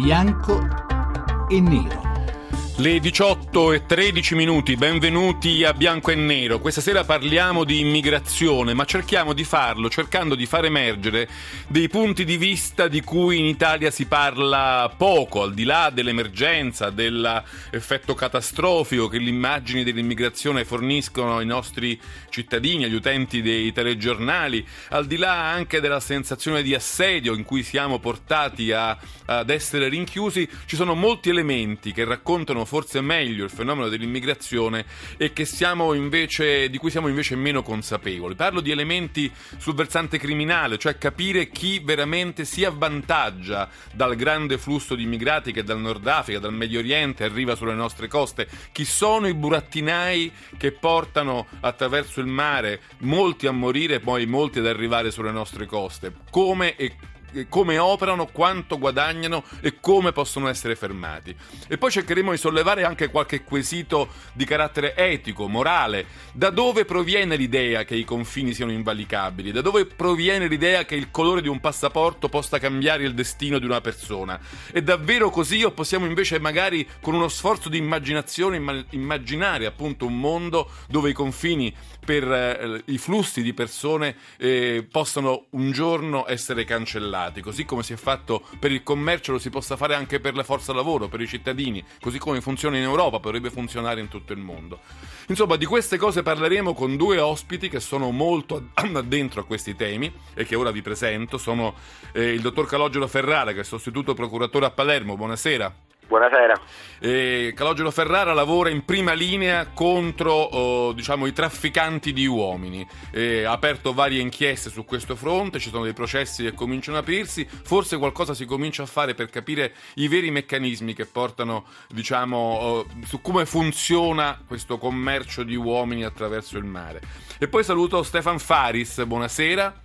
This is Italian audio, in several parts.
bianco e nero. Le 18 e 13 minuti, benvenuti a Bianco e Nero. Questa sera parliamo di immigrazione, ma cerchiamo di farlo cercando di far emergere dei punti di vista di cui in Italia si parla poco, al di là dell'emergenza, dell'effetto catastrofico che le immagini dell'immigrazione forniscono ai nostri cittadini, agli utenti dei telegiornali, al di là anche della sensazione di assedio in cui siamo portati a, ad essere rinchiusi, ci sono molti elementi che raccontano forse meglio il fenomeno dell'immigrazione e invece, di cui siamo invece meno consapevoli. Parlo di elementi sul versante criminale, cioè capire chi veramente si avvantaggia dal grande flusso di immigrati che dal Nord Africa, dal Medio Oriente arriva sulle nostre coste, chi sono i burattinai che portano attraverso il mare molti a morire e poi molti ad arrivare sulle nostre coste, come e come operano, quanto guadagnano e come possono essere fermati. E poi cercheremo di sollevare anche qualche quesito di carattere etico, morale. Da dove proviene l'idea che i confini siano invalicabili? Da dove proviene l'idea che il colore di un passaporto possa cambiare il destino di una persona? È davvero così o possiamo invece magari con uno sforzo di immaginazione immaginare appunto un mondo dove i confini per eh, i flussi di persone eh, possano un giorno essere cancellati, così come si è fatto per il commercio lo si possa fare anche per la forza lavoro, per i cittadini, così come funziona in Europa, potrebbe funzionare in tutto il mondo. Insomma, di queste cose parleremo con due ospiti che sono molto addentro a questi temi e che ora vi presento. Sono eh, il dottor Calogero Ferrara, che è sostituto procuratore a Palermo. Buonasera. Buonasera. Eh, Calogero Ferrara lavora in prima linea contro oh, diciamo, i trafficanti di uomini. Eh, ha aperto varie inchieste su questo fronte, ci sono dei processi che cominciano ad aprirsi, forse qualcosa si comincia a fare per capire i veri meccanismi che portano diciamo, oh, su come funziona questo commercio di uomini attraverso il mare. E poi saluto Stefan Faris, buonasera.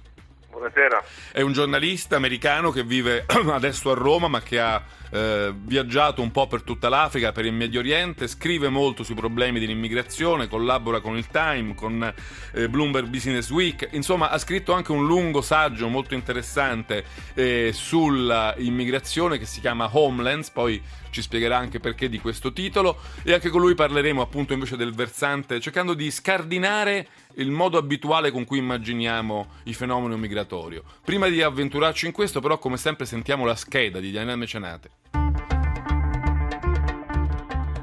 Buonasera. È un giornalista americano che vive adesso a Roma ma che ha eh, viaggiato un po' per tutta l'Africa, per il Medio Oriente, scrive molto sui problemi dell'immigrazione, collabora con il Time, con eh, Bloomberg Business Week, insomma ha scritto anche un lungo saggio molto interessante eh, sull'immigrazione che si chiama Homelands, poi ci spiegherà anche perché di questo titolo e anche con lui parleremo appunto invece del versante, cercando di scardinare il modo abituale con cui immaginiamo il fenomeno migratorio. Prima di avventurarci in questo, però, come sempre, sentiamo la scheda di Diana Mecenate.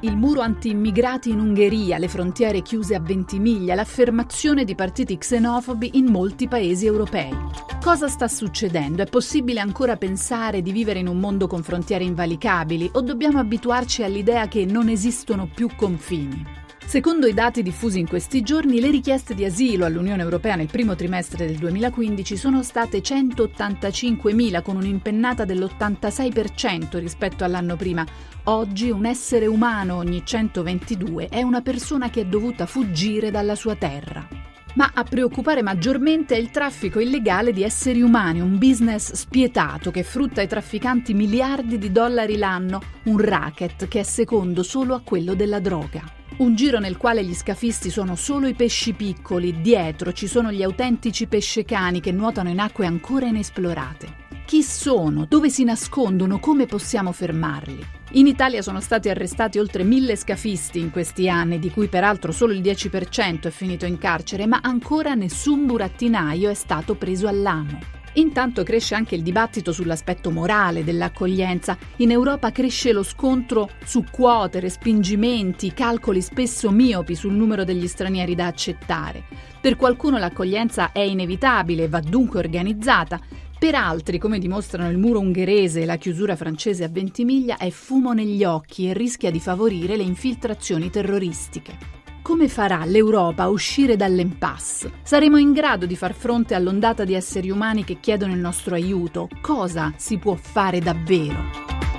Il muro anti-immigrati in Ungheria, le frontiere chiuse a Ventimiglia, l'affermazione di partiti xenofobi in molti paesi europei. Cosa sta succedendo? È possibile ancora pensare di vivere in un mondo con frontiere invalicabili o dobbiamo abituarci all'idea che non esistono più confini? Secondo i dati diffusi in questi giorni, le richieste di asilo all'Unione Europea nel primo trimestre del 2015 sono state 185.000 con un'impennata dell'86% rispetto all'anno prima. Oggi un essere umano ogni 122 è una persona che è dovuta fuggire dalla sua terra. Ma a preoccupare maggiormente è il traffico illegale di esseri umani, un business spietato che frutta ai trafficanti miliardi di dollari l'anno, un racket che è secondo solo a quello della droga. Un giro nel quale gli scafisti sono solo i pesci piccoli, dietro ci sono gli autentici pescecani che nuotano in acque ancora inesplorate. Chi sono? Dove si nascondono? Come possiamo fermarli? In Italia sono stati arrestati oltre mille scafisti in questi anni, di cui peraltro solo il 10% è finito in carcere, ma ancora nessun burattinaio è stato preso all'amo. Intanto cresce anche il dibattito sull'aspetto morale dell'accoglienza. In Europa cresce lo scontro su quote, respingimenti, calcoli spesso miopi sul numero degli stranieri da accettare. Per qualcuno l'accoglienza è inevitabile e va dunque organizzata. Per altri, come dimostrano il muro ungherese e la chiusura francese a Ventimiglia, è fumo negli occhi e rischia di favorire le infiltrazioni terroristiche. Come farà l'Europa a uscire dall'impasse? Saremo in grado di far fronte all'ondata di esseri umani che chiedono il nostro aiuto? Cosa si può fare davvero?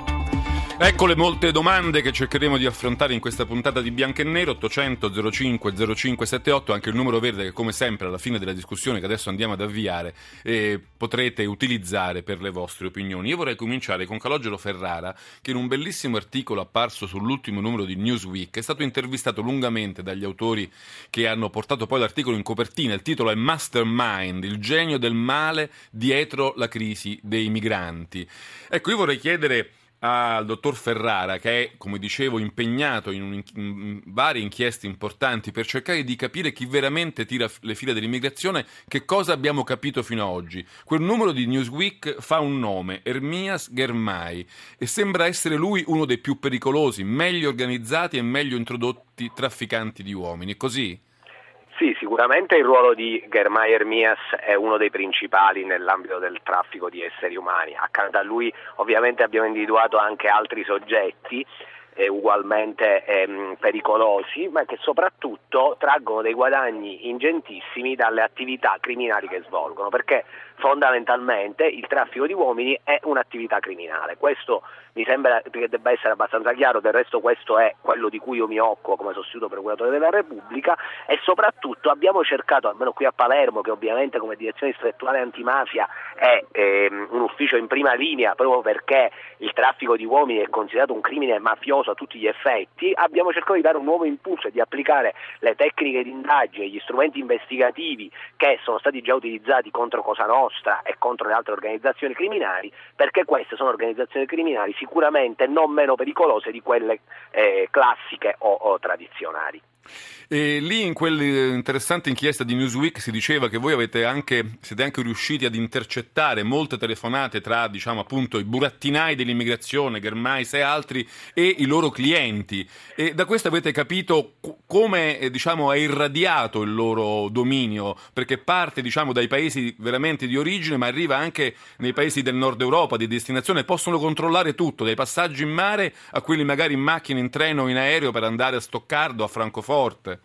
Ecco le molte domande che cercheremo di affrontare in questa puntata di Bianco e Nero 800 05 0578 anche il numero verde che come sempre alla fine della discussione che adesso andiamo ad avviare eh, potrete utilizzare per le vostre opinioni. Io vorrei cominciare con Calogero Ferrara che in un bellissimo articolo apparso sull'ultimo numero di Newsweek è stato intervistato lungamente dagli autori che hanno portato poi l'articolo in copertina. Il titolo è Mastermind, il genio del male dietro la crisi dei migranti. Ecco, io vorrei chiedere al dottor Ferrara, che è, come dicevo, impegnato in, un, in, varie inchieste importanti per cercare di capire chi veramente tira le fila dell'immigrazione, che cosa abbiamo capito fino ad oggi. Quel numero di Newsweek fa un nome, Ermias Germai, e sembra essere lui uno dei più pericolosi, meglio organizzati e meglio introdotti trafficanti di uomini. Così? Sì, sicuramente il ruolo di Germay Ermias è uno dei principali nell'ambito del traffico di esseri umani. Accanto a lui ovviamente abbiamo individuato anche altri soggetti eh, ugualmente ehm, pericolosi, ma che soprattutto traggono dei guadagni ingentissimi dalle attività criminali che svolgono, perché fondamentalmente il traffico di uomini è un'attività criminale. Questo mi sembra che debba essere abbastanza chiaro, del resto questo è quello di cui io mi occupo come sostituto procuratore della Repubblica e soprattutto abbiamo cercato, almeno qui a Palermo, che ovviamente come direzione distrettuale antimafia è ehm, un ufficio in prima linea proprio perché il traffico di uomini è considerato un crimine mafioso a tutti gli effetti, abbiamo cercato di dare un nuovo impulso e di applicare le tecniche di indagine, gli strumenti investigativi che sono stati già utilizzati contro Cosa Nostra e contro le altre organizzazioni criminali, perché queste sono organizzazioni criminali sicuramente non meno pericolose di quelle eh, classiche o, o tradizionali. E lì in quell'interessante inchiesta di Newsweek si diceva che voi anche, siete anche riusciti ad intercettare molte telefonate tra diciamo, appunto, i burattinai dell'immigrazione, Germais e altri, e i loro clienti. E da questo avete capito come eh, diciamo, è irradiato il loro dominio, perché parte diciamo, dai paesi veramente di origine, ma arriva anche nei paesi del nord Europa di destinazione. Possono controllare tutto, dai passaggi in mare a quelli magari in macchina, in treno in aereo per andare a Stoccardo, a Francoforte forte.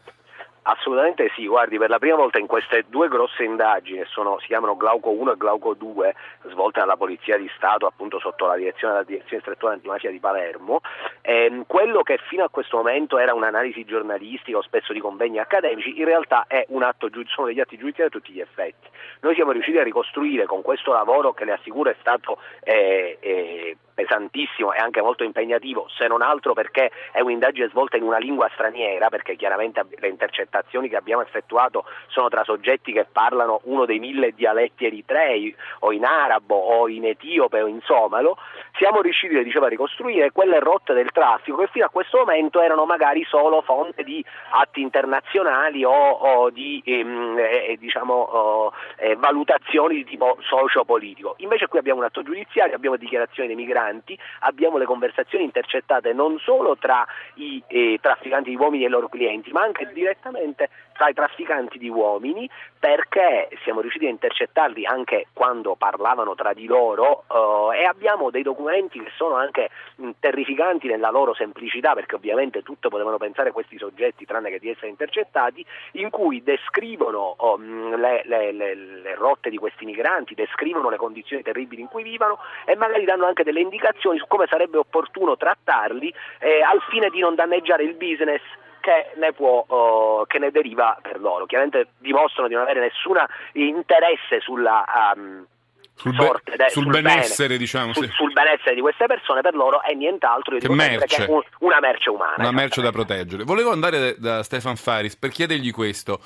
Assolutamente sì, guardi, per la prima volta in queste due grosse indagini, sono, si chiamano Glauco 1 e Glauco 2, svolte dalla Polizia di Stato appunto sotto la direzione della Direzione Distrettuale Antimafia di Palermo, ehm, quello che fino a questo momento era un'analisi giornalistica o spesso di convegni accademici, in realtà atto, sono degli atti giudiziari a tutti gli effetti. Noi siamo riusciti a ricostruire con questo lavoro che le assicuro è stato eh, eh, pesantissimo e anche molto impegnativo, se non altro perché è un'indagine svolta in una lingua straniera, perché chiaramente le intercettazioni che abbiamo effettuato sono tra soggetti che parlano uno dei mille dialetti eritrei o in arabo o in etiope o in somalo, siamo riusciti dicevo, a ricostruire quelle rotte del traffico che fino a questo momento erano magari solo fonte di atti internazionali o, o di ehm, eh, diciamo, oh, eh, valutazioni di tipo socio-politico. Invece qui abbiamo un atto giudiziario, abbiamo dichiarazioni dei migranti, trafficanti, abbiamo le conversazioni intercettate non solo tra i eh, trafficanti di uomini e i loro clienti, ma anche direttamente tra i trafficanti di uomini perché siamo riusciti a intercettarli anche quando parlavano tra di loro eh, e abbiamo dei documenti che sono anche mh, terrificanti nella loro semplicità perché ovviamente tutto potevano pensare questi soggetti tranne che di essere intercettati in cui descrivono oh, le, le, le, le rotte di questi migranti, descrivono le condizioni terribili in cui vivono e magari danno anche delle indicazioni su come sarebbe opportuno trattarli eh, al fine di non danneggiare il business che ne, può, uh, che ne deriva per loro. Chiaramente dimostrano di non avere nessun interesse sulla... Um, sul, be- de- sul, sul benessere, bene, diciamo, sul, sì. sul, benessere di queste persone per loro è nient'altro che, merce. che un, una merce umana. Una merce da proteggere. Volevo andare da Stefan Faris per chiedergli questo.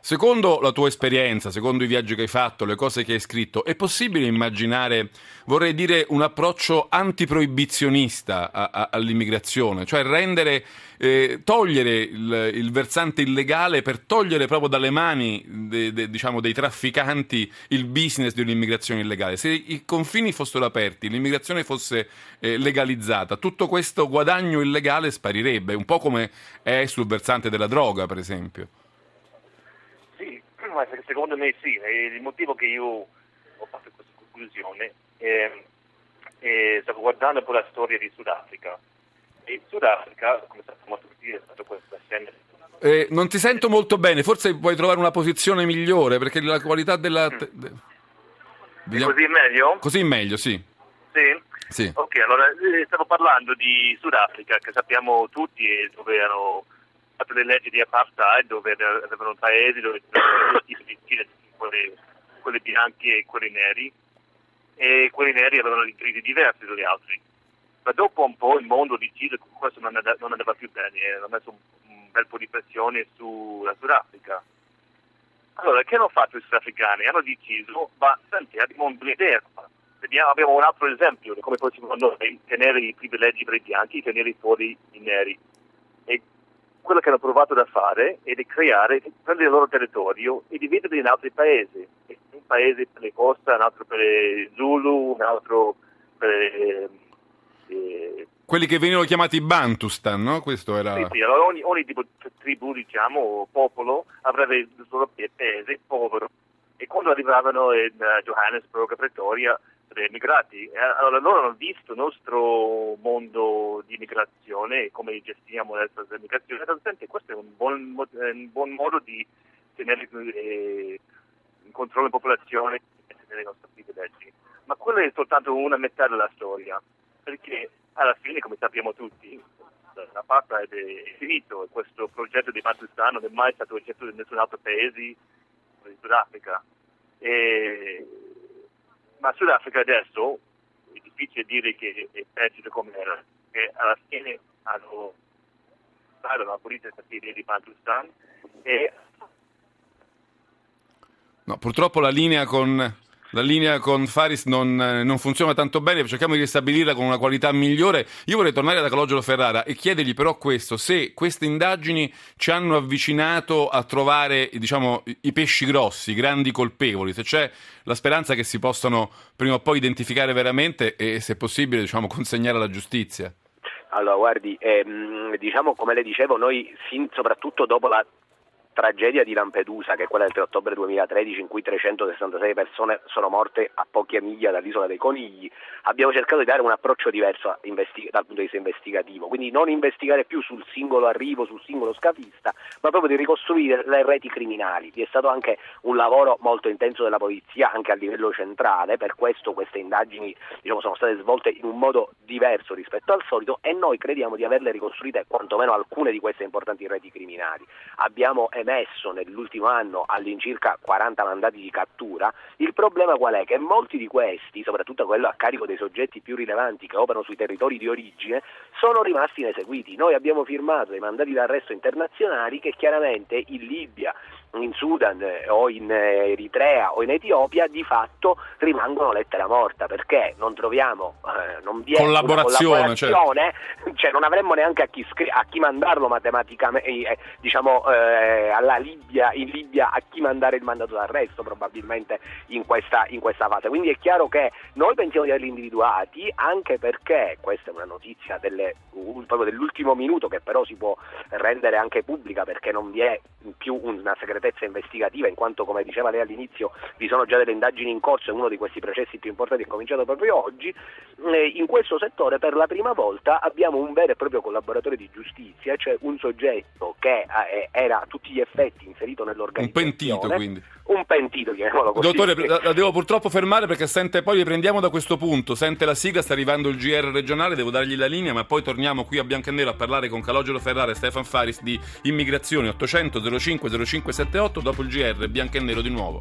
Secondo la tua esperienza, secondo i viaggi che hai fatto, le cose che hai scritto, è possibile immaginare, vorrei dire, un approccio antiproibizionista a, a, all'immigrazione, cioè rendere, eh, togliere il, il, versante illegale per togliere proprio dalle mani de, de, diciamo, dei trafficanti il business dell'immigrazione illegale. Se i confini fossero aperti, l'immigrazione fosse eh, legalizzata, tutto questo guadagno illegale sparirebbe, un po' come è sul versante della droga, per esempio ma secondo me sì, il motivo che io ho fatto questa conclusione è, è stavo guardando un po' la storia di Sudafrica. E Sudafrica, come sappiamo tutti, è stato questa scena eh, non ti sento molto bene, forse puoi trovare una posizione migliore perché la qualità della. Mm. De... Vediamo... Così meglio? Così meglio, sì. Sì? Sì. Ok, allora eh, stavo parlando di Sudafrica che sappiamo tutti dove erano fatto le leggi di apartheid dove avevano paesi dove c'erano quelli, quelli bianchi e quelli neri e quelli neri avevano diritti diversi dagli altri. Ma dopo un po' il mondo decise che questo non andava, non andava più bene e hanno messo un, bel po' di pressione sulla Sudafrica. Allora, che hanno fatto i sudafricani? Hanno deciso, ma senti, abbiamo un'idea abbiamo un altro esempio di come possiamo noi tenere i privilegi per i bianchi, tenere fuori i neri. E quello che hanno provato a fare è di creare, prendere il loro territorio e dividerli in altri paesi. Un paese per le coste, un altro per le Zulu, un altro per... Eh, quelli che venivano chiamati Bantustan, no? Questo era... Sì, sì, allora ogni, ogni tipo di tribù, diciamo, popolo avrebbe il suo paese povero e quando arrivavano in uh, Johannesburg, Pretoria, immigrati. Allora loro hanno visto il nostro mondo di immigrazione e come gestiamo questa immigrazione. E questo è un buon, un buon, modo di tenere eh, in controllo la popolazione e tenere i nostri privilegi. Ma quella è soltanto una metà della storia, perché alla fine, come sappiamo tutti, la pasta è, finito e questo progetto di Pakistan non è mai stato oggetto di nessun altro paese in Sudafrica. E ma Sudafrica adesso è difficile dire che è peggio come era, perché alla fine hanno la politica di Pakistan e No, purtroppo la linea con la linea con Faris non, eh, non, funziona tanto bene, cerchiamo di ristabilirla con una qualità migliore. Io vorrei tornare da Calogero Ferrara e chiedergli però questo, se queste indagini ci hanno avvicinato a trovare diciamo, i pesci grossi, i grandi colpevoli, se c'è la speranza che si possano prima o poi identificare veramente e se possibile diciamo, consegnare alla giustizia. Allora, guardi, ehm, diciamo come le dicevo, noi fin soprattutto dopo la tragedia di Lampedusa, che è quella del 3 ottobre 2013 in cui 366 persone sono morte a poche miglia dall'isola dei Conigli, abbiamo cercato di dare un approccio diverso investig- dal punto di vista investigativo, quindi non investigare più sul singolo arrivo, sul singolo scafista, ma proprio di ricostruire le reti criminali. Vi è stato anche un lavoro molto intenso della polizia anche a livello centrale, per questo queste indagini diciamo, sono state svolte in un modo diverso rispetto al solito e noi crediamo di averle ricostruite quantomeno alcune di queste importanti reti criminali. Abbiamo emesso nell'ultimo anno all'incirca 40 mandati di cattura, il problema qual è? Che molti di questi, soprattutto quello a carico dei soggetti più rilevanti che operano sui territori di origine, sono rimasti ineseguiti. Noi abbiamo firmato dei mandati d'arresto internazionali che chiaramente in Libia in Sudan eh, o in eh, Eritrea o in Etiopia di fatto rimangono lettera morta perché non troviamo eh, non vi è collaborazione, collaborazione cioè. cioè. non avremmo neanche a chi, scri- a chi mandarlo matematicamente eh, diciamo eh, alla Libia in Libia a chi mandare il mandato d'arresto probabilmente in questa, in questa fase quindi è chiaro che noi pensiamo di averli individuati anche perché questa è una notizia delle, proprio dell'ultimo minuto che però si può rendere anche pubblica perché non vi è più una segretezza completezza investigativa, in quanto, come diceva lei all'inizio, vi sono già delle indagini in corso e uno di questi processi più importanti è cominciato proprio oggi. Eh, in questo settore, per la prima volta, abbiamo un vero e proprio collaboratore di giustizia, cioè un soggetto che eh, era a tutti gli effetti inserito nell'organizzazione. Un pentito, quindi. Un pentito, chiamiamolo così. Dottore, la, la devo purtroppo fermare perché sente, poi riprendiamo da questo punto. Sente la sigla, sta arrivando il GR regionale, devo dargli la linea, ma poi torniamo qui a Bianco e Nero a parlare con Calogero Ferrara e Stefan Faris di immigrazione 800 05 0578 dopo il GR bianco e nero di nuovo.